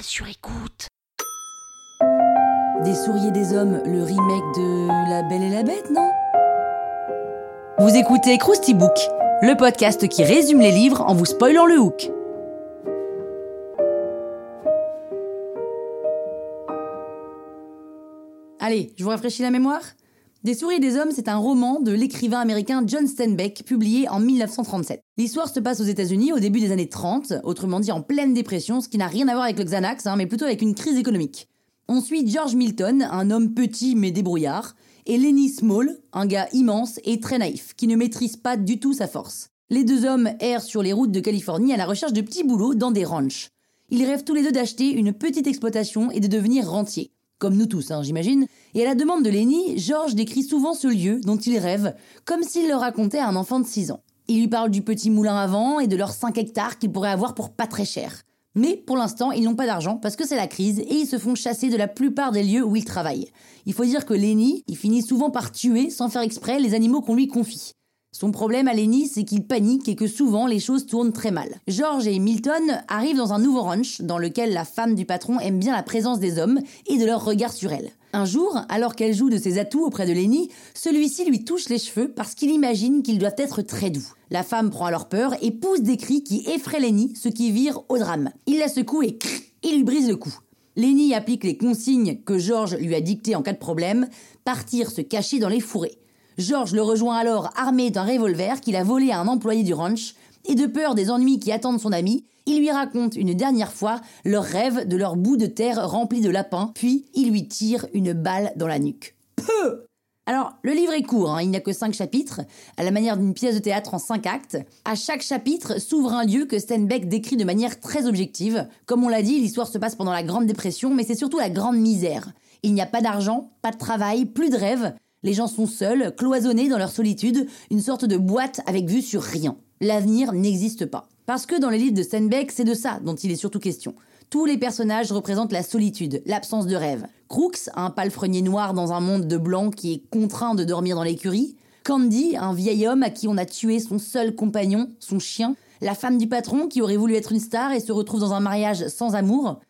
Sur écoute. Des souris des hommes, le remake de La Belle et la Bête, non? Vous écoutez Krusty Book, le podcast qui résume les livres en vous spoilant le hook. Allez, je vous rafraîchis la mémoire? Des souris des hommes, c'est un roman de l'écrivain américain John Steinbeck, publié en 1937. L'histoire se passe aux États-Unis au début des années 30, autrement dit en pleine dépression, ce qui n'a rien à voir avec le Xanax, hein, mais plutôt avec une crise économique. On suit George Milton, un homme petit mais débrouillard, et Lenny Small, un gars immense et très naïf, qui ne maîtrise pas du tout sa force. Les deux hommes errent sur les routes de Californie à la recherche de petits boulots dans des ranchs. Ils rêvent tous les deux d'acheter une petite exploitation et de devenir rentiers. Comme nous tous, hein, j'imagine. Et à la demande de Lenny, George décrit souvent ce lieu dont il rêve, comme s'il le racontait à un enfant de 6 ans. Il lui parle du petit moulin à vent et de leurs 5 hectares qu'il pourrait avoir pour pas très cher. Mais pour l'instant, ils n'ont pas d'argent parce que c'est la crise et ils se font chasser de la plupart des lieux où ils travaillent. Il faut dire que Lenny, il finit souvent par tuer sans faire exprès les animaux qu'on lui confie. Son problème à Lenny, c'est qu'il panique et que souvent les choses tournent très mal. George et Milton arrivent dans un nouveau ranch dans lequel la femme du patron aime bien la présence des hommes et de leur regard sur elle. Un jour, alors qu'elle joue de ses atouts auprès de Lenny, celui-ci lui touche les cheveux parce qu'il imagine qu'ils doivent être très doux. La femme prend alors peur et pousse des cris qui effraient Lenny, ce qui vire au drame. Il la secoue et il lui brise le cou. Lenny applique les consignes que George lui a dictées en cas de problème, partir se cacher dans les fourrés. George le rejoint alors armé d'un revolver qu'il a volé à un employé du ranch, et de peur des ennuis qui attendent son ami, il lui raconte une dernière fois leur rêve de leur bout de terre rempli de lapins, puis il lui tire une balle dans la nuque. Peu alors, le livre est court, hein, il n'y a que cinq chapitres, à la manière d'une pièce de théâtre en cinq actes. À chaque chapitre s'ouvre un lieu que Steinbeck décrit de manière très objective. Comme on l'a dit, l'histoire se passe pendant la Grande Dépression, mais c'est surtout la grande misère. Il n'y a pas d'argent, pas de travail, plus de rêve. Les gens sont seuls, cloisonnés dans leur solitude, une sorte de boîte avec vue sur rien. L'avenir n'existe pas. Parce que dans les livres de Steinbeck, c'est de ça dont il est surtout question. Tous les personnages représentent la solitude, l'absence de rêve. Crooks, un palefrenier noir dans un monde de blancs qui est contraint de dormir dans l'écurie. Candy, un vieil homme à qui on a tué son seul compagnon, son chien. La femme du patron qui aurait voulu être une star et se retrouve dans un mariage sans amour.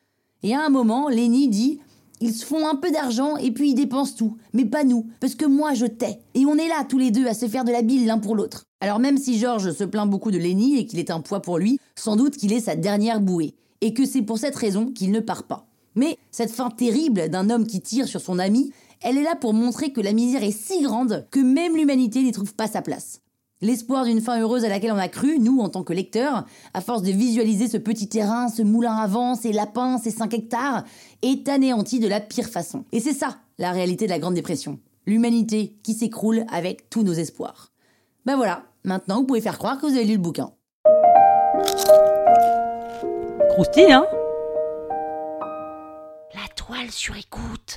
Et à un moment, Lenny dit ils se font un peu d'argent et puis ils dépensent tout. Mais pas nous, parce que moi je tais. Et on est là tous les deux à se faire de la bile l'un pour l'autre. Alors même si George se plaint beaucoup de Lenny et qu'il est un poids pour lui, sans doute qu'il est sa dernière bouée. Et que c'est pour cette raison qu'il ne part pas. Mais cette fin terrible d'un homme qui tire sur son ami, elle est là pour montrer que la misère est si grande que même l'humanité n'y trouve pas sa place. L'espoir d'une fin heureuse à laquelle on a cru, nous, en tant que lecteurs, à force de visualiser ce petit terrain, ce moulin à vent, ces lapins, ces 5 hectares, est anéanti de la pire façon. Et c'est ça, la réalité de la Grande Dépression. L'humanité qui s'écroule avec tous nos espoirs. Ben voilà, maintenant vous pouvez faire croire que vous avez lu le bouquin. Croustille, hein? La toile sur écoute.